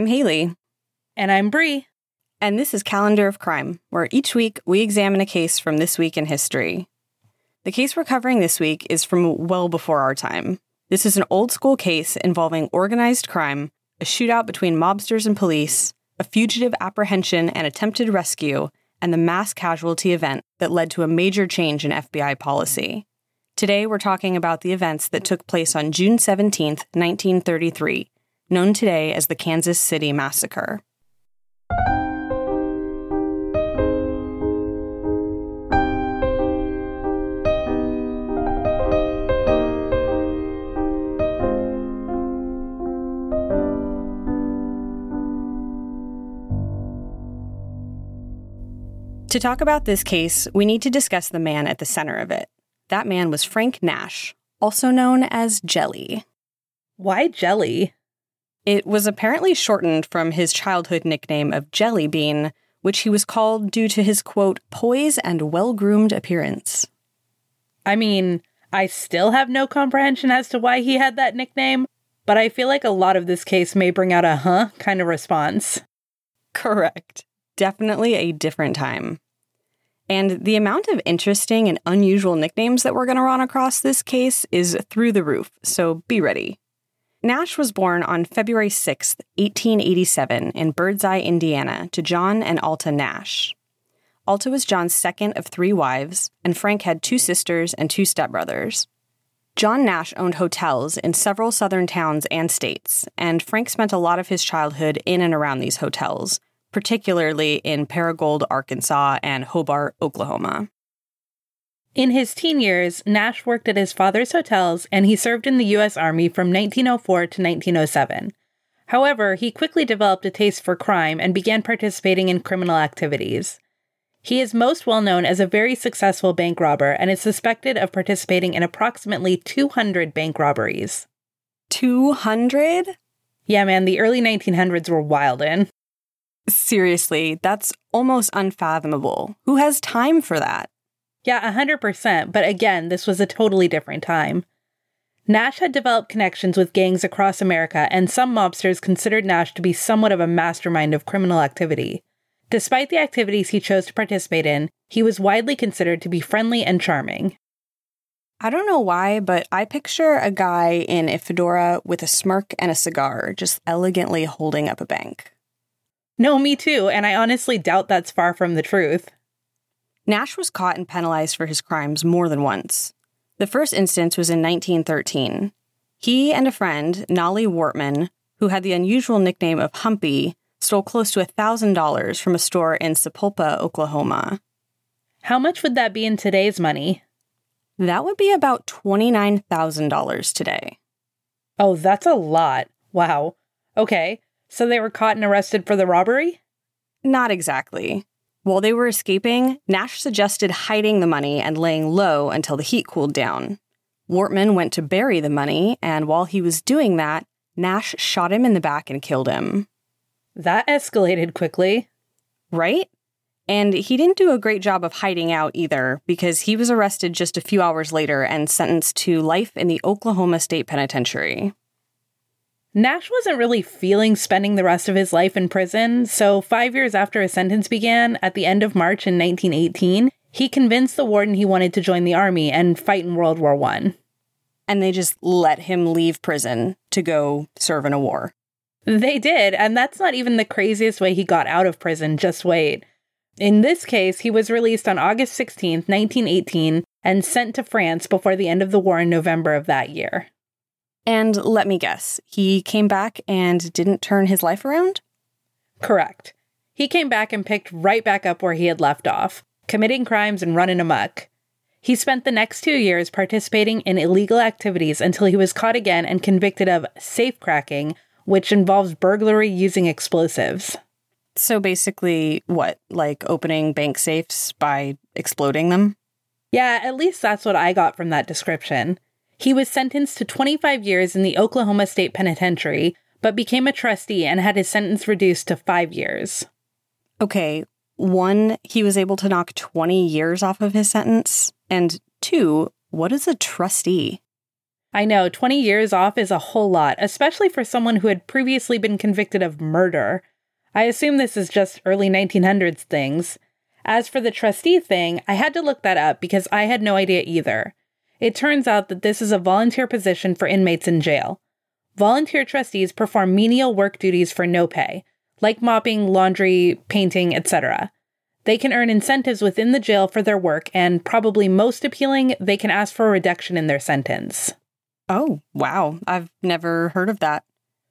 I'm Haley. And I'm Bree. And this is Calendar of Crime, where each week we examine a case from this week in history. The case we're covering this week is from well before our time. This is an old school case involving organized crime, a shootout between mobsters and police, a fugitive apprehension and attempted rescue, and the mass casualty event that led to a major change in FBI policy. Today, we're talking about the events that took place on June 17, 1933, known today as the Kansas City Massacre. To talk about this case, we need to discuss the man at the center of it. That man was Frank Nash, also known as Jelly. Why Jelly? It was apparently shortened from his childhood nickname of Jelly Bean, which he was called due to his quote, poise and well groomed appearance. I mean, I still have no comprehension as to why he had that nickname, but I feel like a lot of this case may bring out a huh kind of response. Correct definitely a different time. And the amount of interesting and unusual nicknames that we're going to run across this case is through the roof, so be ready. Nash was born on February 6, 1887, in Birdseye, Indiana, to John and Alta Nash. Alta was John's second of three wives, and Frank had two sisters and two stepbrothers. John Nash owned hotels in several southern towns and states, and Frank spent a lot of his childhood in and around these hotels, particularly in Paragould, Arkansas, and Hobart, Oklahoma. In his teen years, Nash worked at his father's hotels and he served in the U.S. Army from 1904 to 1907. However, he quickly developed a taste for crime and began participating in criminal activities. He is most well known as a very successful bank robber and is suspected of participating in approximately 200 bank robberies. 200? Yeah, man, the early 1900s were wild in. Seriously, that's almost unfathomable. Who has time for that? Yeah, 100%. But again, this was a totally different time. Nash had developed connections with gangs across America, and some mobsters considered Nash to be somewhat of a mastermind of criminal activity. Despite the activities he chose to participate in, he was widely considered to be friendly and charming. I don't know why, but I picture a guy in a fedora with a smirk and a cigar, just elegantly holding up a bank. No, me too, and I honestly doubt that's far from the truth. Nash was caught and penalized for his crimes more than once. The first instance was in 1913. He and a friend, Nolly Wortman, who had the unusual nickname of Humpy, stole close to $1,000 from a store in Sapulpa, Oklahoma. How much would that be in today's money? That would be about $29,000 today. Oh, that's a lot. Wow. Okay. So they were caught and arrested for the robbery? Not exactly. While they were escaping, Nash suggested hiding the money and laying low until the heat cooled down. Wortman went to bury the money, and while he was doing that, Nash shot him in the back and killed him. That escalated quickly. Right? And he didn't do a great job of hiding out either, because he was arrested just a few hours later and sentenced to life in the Oklahoma State Penitentiary. Nash wasn't really feeling spending the rest of his life in prison, so five years after his sentence began, at the end of March in 1918, he convinced the warden he wanted to join the army and fight in World War I. And they just let him leave prison to go serve in a war. They did, and that's not even the craziest way he got out of prison, just wait. In this case, he was released on August 16, 1918, and sent to France before the end of the war in November of that year. And let me guess, he came back and didn't turn his life around? Correct. He came back and picked right back up where he had left off, committing crimes and running amuck. He spent the next two years participating in illegal activities until he was caught again and convicted of safecracking, which involves burglary using explosives. So basically, what? Like opening bank safes by exploding them? Yeah, at least that's what I got from that description. He was sentenced to 25 years in the Oklahoma State Penitentiary, but became a trustee and had his sentence reduced to five years. Okay, one, he was able to knock 20 years off of his sentence. And two, what is a trustee? I know, 20 years off is a whole lot, especially for someone who had previously been convicted of murder. I assume this is just early 1900s things. As for the trustee thing, I had to look that up because I had no idea either. It turns out that this is a volunteer position for inmates in jail. Volunteer trustees perform menial work duties for no pay, like mopping, laundry, painting, etc. They can earn incentives within the jail for their work, and probably most appealing, they can ask for a reduction in their sentence. Oh, wow. I've never heard of that.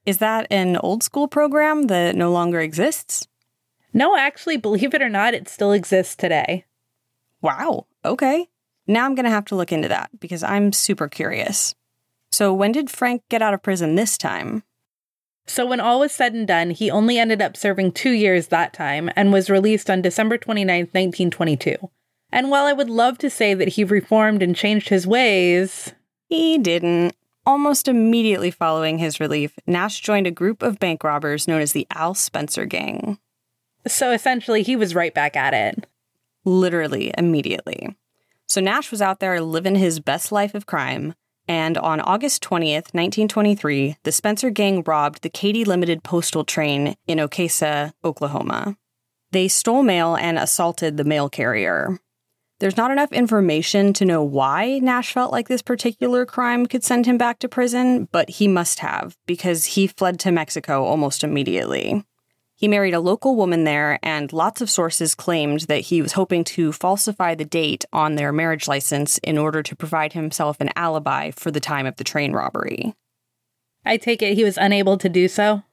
Is that an old school program that no longer exists? No, actually, believe it or not, it still exists today. Wow. Okay. Now I'm going to have to look into that because I'm super curious. So, when did Frank get out of prison this time? So, when all was said and done, he only ended up serving two years that time and was released on December 29, 1922. And while I would love to say that he reformed and changed his ways, he didn't. Almost immediately following his relief, Nash joined a group of bank robbers known as the Al Spencer Gang. So essentially, he was right back at it. Literally, immediately. So Nash was out there living his best life of crime, and on August 20th, 1923, the Spencer gang robbed the Katy Limited postal train in Okesa, Oklahoma. They stole mail and assaulted the mail carrier. There's not enough information to know why Nash felt like this particular crime could send him back to prison, but he must have, because he fled to Mexico almost immediately. He married a local woman there, and lots of sources claimed that he was hoping to falsify the date on their marriage license in order to provide himself an alibi for the time of the train robbery. I take it he was unable to do so?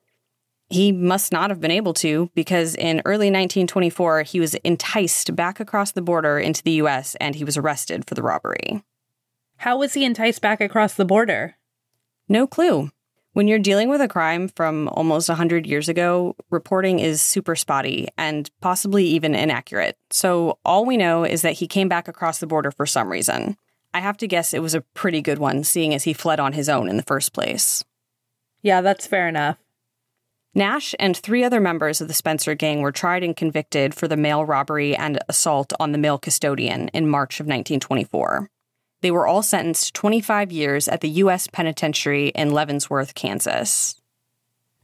He must not have been able to, because in early 1924, he was enticed back across the border into the US and he was arrested for the robbery. How was he enticed back across the border? No clue. When you're dealing with a crime from almost 100 years ago, reporting is super spotty and possibly even inaccurate. So all we know is that he came back across the border for some reason. I have to guess it was a pretty good one, seeing as he fled on his own in the first place. Yeah, that's fair enough. Nash and three other members of the Spencer gang were tried and convicted for the mail robbery and assault on the mail custodian in March of 1924. They were all sentenced to 25 years at the U.S. Penitentiary in Leavenworth, Kansas.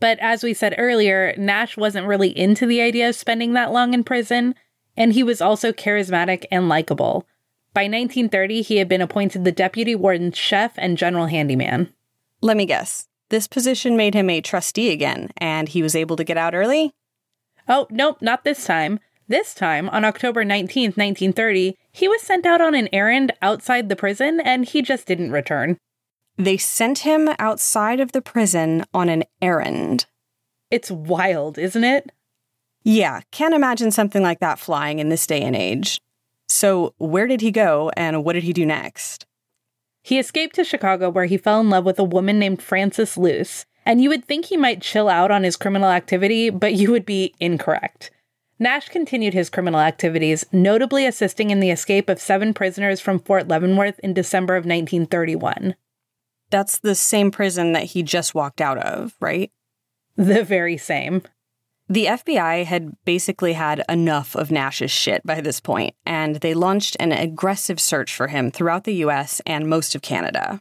But as we said earlier, Nash wasn't really into the idea of spending that long in prison, and he was also charismatic and likable. By 1930, he had been appointed the deputy warden's chef and general handyman. Let me guess. This position made him a trustee again, and he was able to get out early? Oh, nope, not this time. This time, on October 19th, 1930, he was sent out on an errand outside the prison and he just didn't return. They sent him outside of the prison on an errand. It's wild, isn't it? Yeah, can't imagine something like that flying in this day and age. So, where did he go and what did he do next? He escaped to Chicago where he fell in love with a woman named Frances Luce. And you would think he might chill out on his criminal activity, but you would be incorrect. Nash continued his criminal activities, notably assisting in the escape of seven prisoners from Fort Leavenworth in December of 1931. That's the same prison that he just walked out of, right? The very same. The FBI had basically had enough of Nash's shit by this point, and they launched an aggressive search for him throughout the US and most of Canada.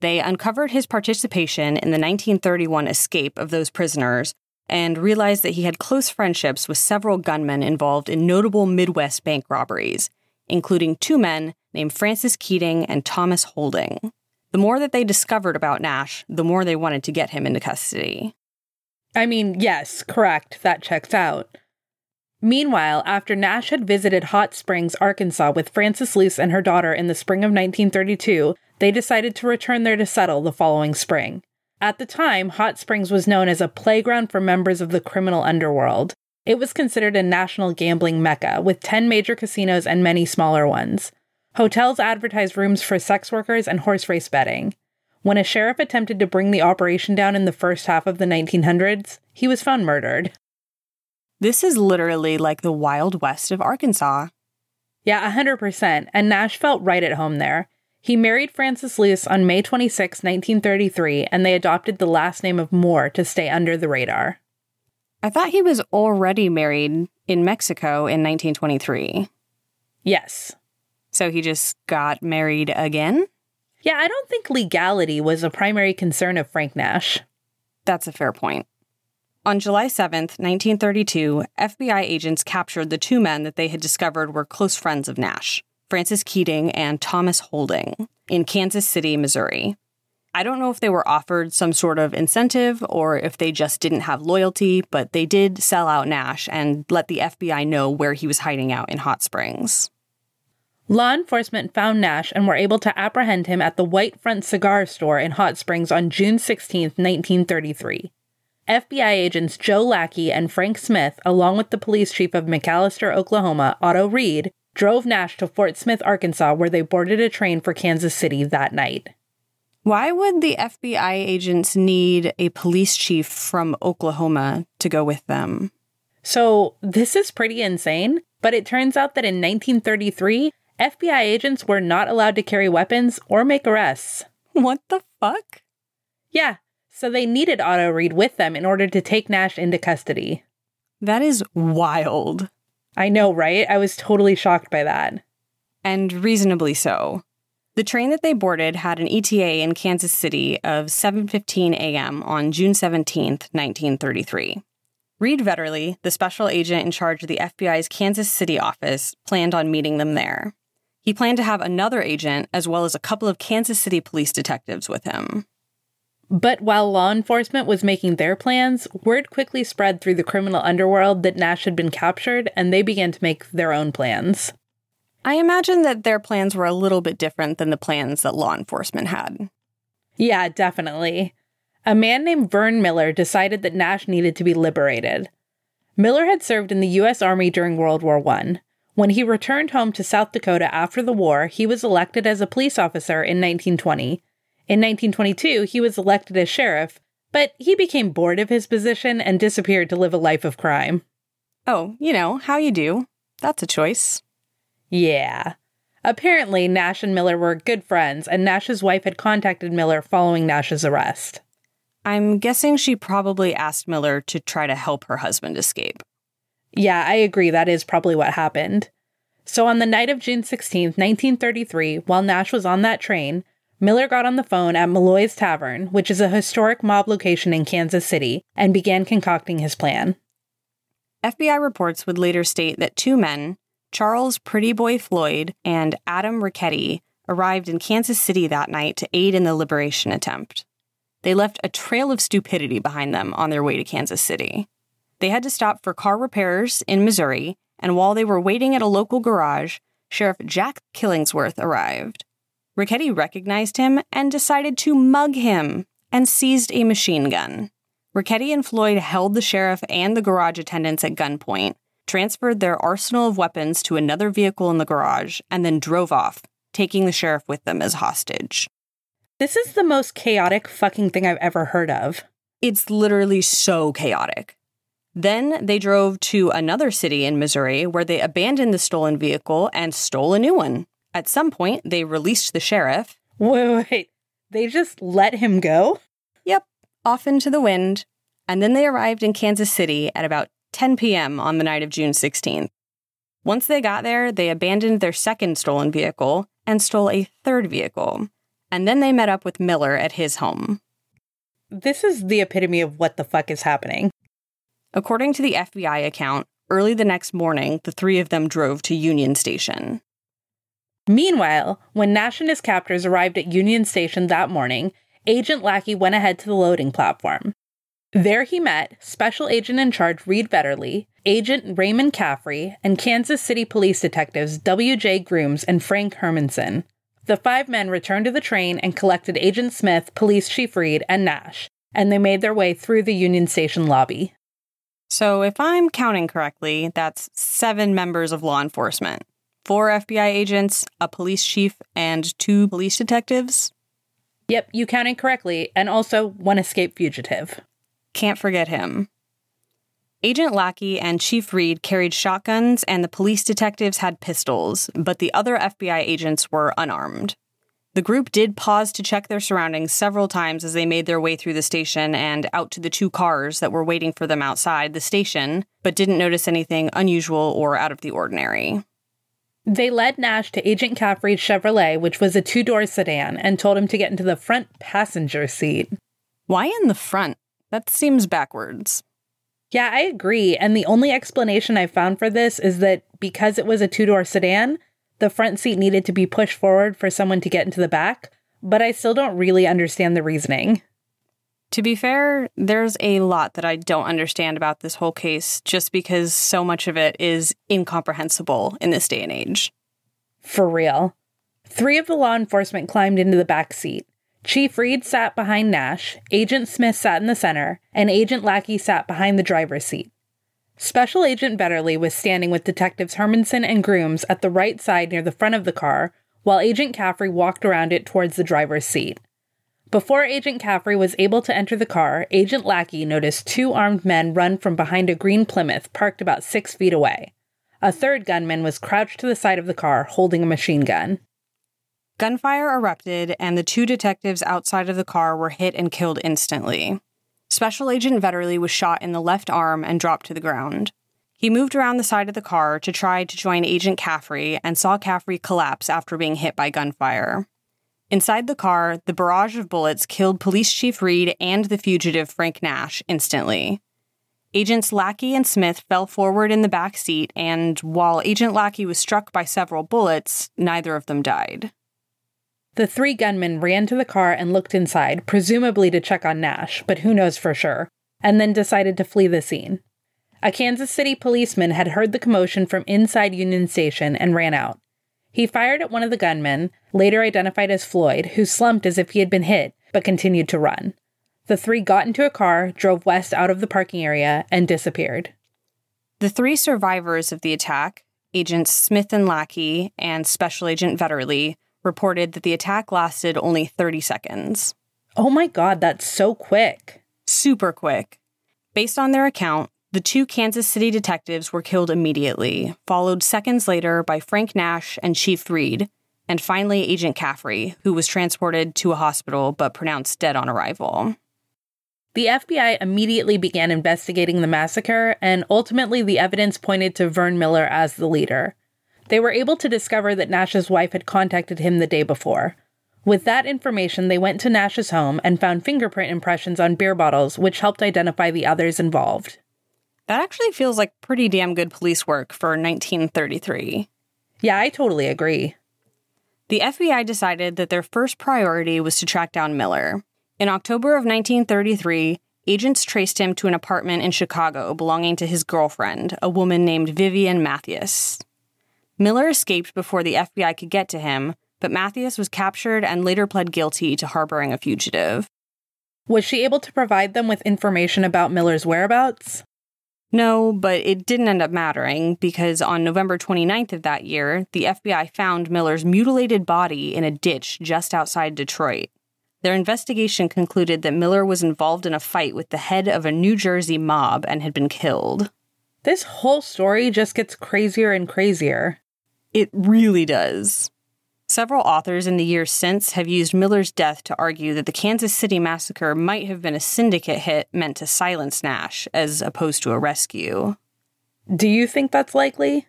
They uncovered his participation in the 1931 escape of those prisoners and realized that he had close friendships with several gunmen involved in notable Midwest bank robberies, including two men named Francis Keating and Thomas Holden. The more that they discovered about Nash, the more they wanted to get him into custody. I mean, yes, correct, that checks out. Meanwhile, after Nash had visited Hot Springs, Arkansas with Frances Luce and her daughter in the spring of 1932, they decided to return there to settle the following spring. At the time, Hot Springs was known as a playground for members of the criminal underworld. It was considered a national gambling mecca, with 10 major casinos and many smaller ones. Hotels advertised rooms for sex workers and horse race betting. When a sheriff attempted to bring the operation down in the first half of the 1900s, he was found murdered. This is literally like the Wild West of Arkansas. Yeah, 100%, and Nash felt right at home there. He married Frances Luce on May 26, 1933, and they adopted the last name of Moore to stay under the radar. I thought he was already married in Mexico in 1923. Yes. So he just got married again? Yeah, I don't think legality was a primary concern of Frank Nash. That's a fair point. On July 7th, 1932, FBI agents captured the two men that they had discovered were close friends of Nash, Francis Keating and Thomas Holden, in Kansas City, Missouri. I don't know if they were offered some sort of incentive or if they just didn't have loyalty, but they did sell out Nash and let the FBI know where he was hiding out in Hot Springs. Law enforcement found Nash and were able to apprehend him at the White Front Cigar Store in Hot Springs on June 16, 1933. FBI agents Joe Lackey and Frank Smith, along with the police chief of McAlester, Oklahoma, Otto Reed, drove Nash to Fort Smith, Arkansas, where they boarded a train for Kansas City that night. Why would the FBI agents need a police chief from Oklahoma to go with them? So, this is pretty insane, but it turns out that in 1933, FBI agents were not allowed to carry weapons or make arrests. What the fuck? Yeah, so they needed Otto Reed with them in order to take Nash into custody. That is wild. I know, right? I was totally shocked by that. And reasonably so. The train that they boarded had an ETA in Kansas City of 7:15 a.m. on June 17, 1933. Reed Vetterli, the special agent in charge of the FBI's Kansas City office, planned on meeting them there. He planned to have another agent as well as a couple of Kansas City police detectives with him. But while law enforcement was making their plans, word quickly spread through the criminal underworld that Nash had been captured, and they began to make their own plans. I imagine that their plans were a little bit different than the plans that law enforcement had. Yeah, definitely. A man named Vern Miller decided that Nash needed to be liberated. Miller had served in the U.S. Army during World War I. When he returned home to South Dakota after the war, he was elected as a police officer in 1920 in 1922, he was elected as sheriff, but he became bored of his position and disappeared to live a life of crime. Oh, you know, how you do. That's a choice. Yeah. Apparently, Nash and Miller were good friends, and Nash's wife had contacted Miller following Nash's arrest. I'm guessing she probably asked Miller to try to help her husband escape. Yeah, I agree. That is probably what happened. So, on the night of June 16, 1933, while Nash was on that train, Miller got on the phone at Malloy's Tavern, which is a historic mob location in Kansas City, and began concocting his plan. FBI reports would later state that two men, Charles Pretty Boy Floyd and Adam Richetti, arrived in Kansas City that night to aid in the liberation attempt. They left a trail of stupidity behind them on their way to Kansas City. They had to stop for car repairs in Missouri, and while they were waiting at a local garage, Sheriff Jack Killingsworth arrived. Richetti recognized him and decided to mug him and seized a machine gun. Richetti and Floyd held the sheriff and the garage attendants at gunpoint, transferred their arsenal of weapons to another vehicle in the garage, and then drove off, taking the sheriff with them as hostage. This is the most chaotic fucking thing I've ever heard of. It's literally so chaotic. Then they drove to another city in Missouri where they abandoned the stolen vehicle and stole a new one. At some point, they released the sheriff. Wait, wait, They just let him go? Yep, off into the wind. And then they arrived in Kansas City at about 10 p.m. on the night of June 16th. Once they got there, they abandoned their second stolen vehicle and stole a third vehicle. And then they met up with Miller at his home. This is the epitome of what the fuck is happening. According to the FBI account, early the next morning, the three of them drove to Union Station. Meanwhile, when Nash and his captors arrived at Union Station that morning, Agent Lackey went ahead to the loading platform. There he met Special Agent in Charge Reed Vetterli, Agent Raymond Caffrey, and Kansas City Police Detectives W.J. Grooms and Frank Hermanson. The five men returned to the train and collected Agent Smith, Police Chief Reed, and Nash, and they made their way through the Union Station lobby. So, if I'm counting correctly, that's seven members of law enforcement four FBI agents, a police chief, and two police detectives. Yep, you counted correctly, and also one escaped fugitive. Can't forget him. Agent Lackey and Chief Reed carried shotguns, and the police detectives had pistols, but the other FBI agents were unarmed. The group did pause to check their surroundings several times as they made their way through the station and out to the two cars that were waiting for them outside the station, but didn't notice anything unusual or out of the ordinary. They led Nash to Agent Caffrey's Chevrolet, which was a two door sedan, and told him to get into the front passenger seat. Why in the front? That seems backwards. Yeah, I agree. And the only explanation I found for this is that because it was a two door sedan, the front seat needed to be pushed forward for someone to get into the back, but I still don't really understand the reasoning. To be fair, there's a lot that I don't understand about this whole case just because so much of it is incomprehensible in this day and age. For real. Three of the law enforcement climbed into the back seat. Chief Reed sat behind Nash, Agent Smith sat in the center, and Agent Lackey sat behind the driver's seat. Special Agent Vetterli was standing with Detectives Hermanson and Grooms at the right side near the front of the car, while Agent Caffrey walked around it towards the driver's seat. Before Agent Caffrey was able to enter the car, Agent Lackey noticed two armed men run from behind a green Plymouth parked about six feet away. A third gunman was crouched to the side of the car holding a machine gun. Gunfire erupted, and the two detectives outside of the car were hit and killed instantly. Special Agent Vetterli was shot in the left arm and dropped to the ground. He moved around the side of the car to try to join Agent Caffrey and saw Caffrey collapse after being hit by gunfire. Inside the car, the barrage of bullets killed Police Chief Reed and the fugitive Frank Nash instantly. Agents Lackey and Smith fell forward in the back seat, and while Agent Lackey was struck by several bullets, neither of them died. The three gunmen ran to the car and looked inside, presumably to check on Nash, but who knows for sure, and then decided to flee the scene. A Kansas City policeman had heard the commotion from inside Union Station and ran out. He fired at one of the gunmen, later identified as Floyd, who slumped as if he had been hit, but continued to run. The three got into a car, drove west out of the parking area, and disappeared. The three survivors of the attack, Agents Smith and Lackey and Special Agent Vetterli, reported that the attack lasted only 30 seconds. Oh my god, that's so quick. Super quick. Based on their account, the two Kansas City detectives were killed immediately, followed seconds later by Frank Nash and Chief Reed, and finally Agent Caffrey, who was transported to a hospital but pronounced dead on arrival. The FBI immediately began investigating the massacre, and ultimately the evidence pointed to Vern Miller as the leader. They were able to discover that Nash's wife had contacted him the day before. With that information, they went to Nash's home and found fingerprint impressions on beer bottles, which helped identify the others involved. That actually feels like pretty damn good police work for 1933. Yeah, I totally agree. The FBI decided that their first priority was to track down Miller. In October of 1933, agents traced him to an apartment in Chicago belonging to his girlfriend, a woman named Vivian Mathias. Miller escaped before the FBI could get to him, but Mathias was captured and later pled guilty to harboring a fugitive. Was she able to provide them with information about Miller's whereabouts? No, but it didn't end up mattering because on November 29th of that year, the FBI found Miller's mutilated body in a ditch just outside Detroit. Their investigation concluded that Miller was involved in a fight with the head of a New Jersey mob and had been killed. This whole story just gets crazier and crazier. It really does. Several authors in the years since have used Miller's death to argue that the Kansas City massacre might have been a syndicate hit meant to silence Nash, as opposed to a rescue. Do you think that's likely?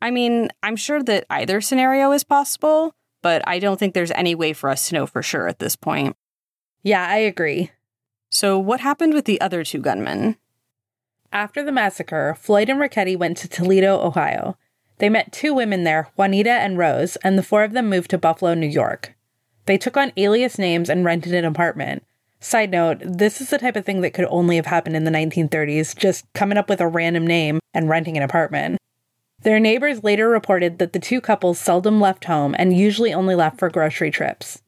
I mean, I'm sure that either scenario is possible, but I don't think there's any way for us to know for sure at this point. Yeah, I agree. So, what happened with the other two gunmen? After the massacre, Floyd and Richetti went to Toledo, Ohio. They met two women there, Juanita and Rose, and the four of them moved to Buffalo, New York. They took on alias names and rented an apartment. Side note, this is the type of thing that could only have happened in the 1930s, just coming up with a random name and renting an apartment. Their neighbors later reported that the two couples seldom left home and usually only left for grocery trips.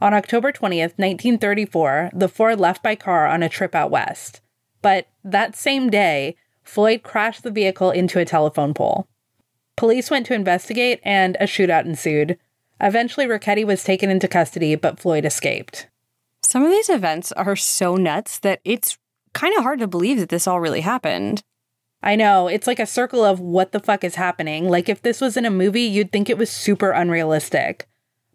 On October 20th, 1934, the four left by car on a trip out west. But that same day, Floyd crashed the vehicle into a telephone pole. Police went to investigate, and a shootout ensued. Eventually, Richetti was taken into custody, but Floyd escaped. Some of these events are so nuts that it's kind of hard to believe that this all really happened. I know, it's like a circle of what the fuck is happening. Like, if this was in a movie, you'd think it was super unrealistic.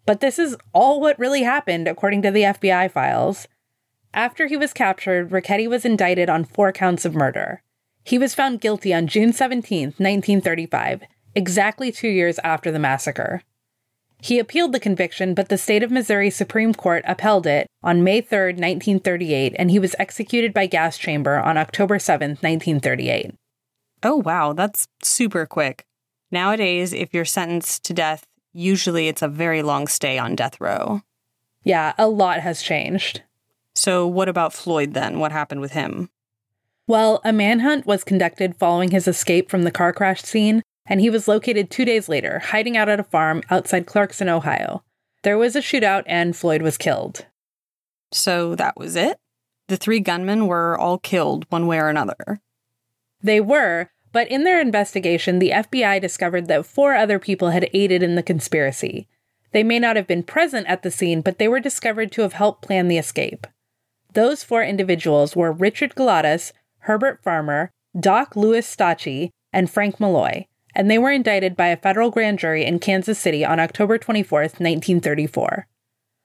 But this is all what really happened, according to the FBI files. After he was captured, Richetti was indicted on four counts of murder. He was found guilty on June 17, 1935, exactly two years after the massacre. He appealed the conviction, but the state of Missouri Supreme Court upheld it on May 3, 1938, and he was executed by gas chamber on October 7, 1938. Oh, wow, that's super quick. Nowadays, if you're sentenced to death, usually it's a very long stay on death row. Yeah, a lot has changed. So, what about Floyd then? What happened with him? Well, a manhunt was conducted following his escape from the car crash scene, and he was located two days later, hiding out at a farm outside Clarkson, Ohio. There was a shootout, and Floyd was killed. So that was it? The three gunmen were all killed one way or another. They were, but in their investigation, the FBI discovered that four other people had aided in the conspiracy. They may not have been present at the scene, but they were discovered to have helped plan the escape. Those four individuals were Richard Galatas, Herbert Farmer, Doc Louis Stacci, and Frank Malloy, and they were indicted by a federal grand jury in Kansas City on October 24, 1934.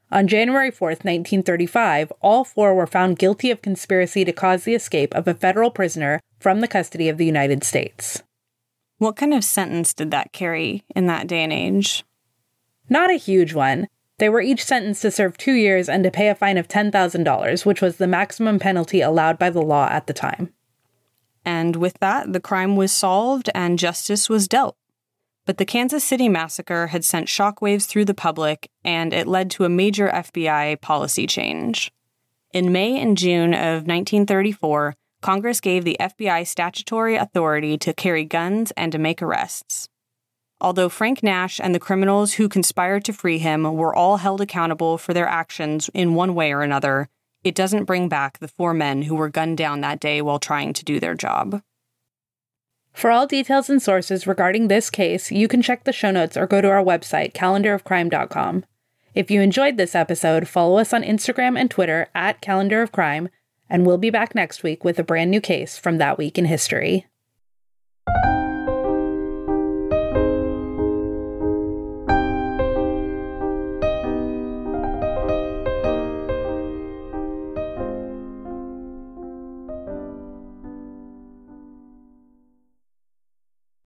On January 4, 1935, all four were found guilty of conspiracy to cause the escape of a federal prisoner from the custody of the United States. What kind of sentence did that carry in that day and age? Not a huge one. They were each sentenced to serve two years and to pay a fine of $10,000, which was the maximum penalty allowed by the law at the time. And with that, the crime was solved and justice was dealt. But the Kansas City massacre had sent shockwaves through the public, and it led to a major FBI policy change. In May and June of 1934, Congress gave the FBI statutory authority to carry guns and to make arrests. Although Frank Nash and the criminals who conspired to free him were all held accountable for their actions in one way or another, it doesn't bring back the four men who were gunned down that day while trying to do their job. For all details and sources regarding this case, you can check the show notes or go to our website, calendarofcrime.com. If you enjoyed this episode, follow us on Instagram and Twitter at Calendar of Crime, and we'll be back next week with a brand new case from that week in history.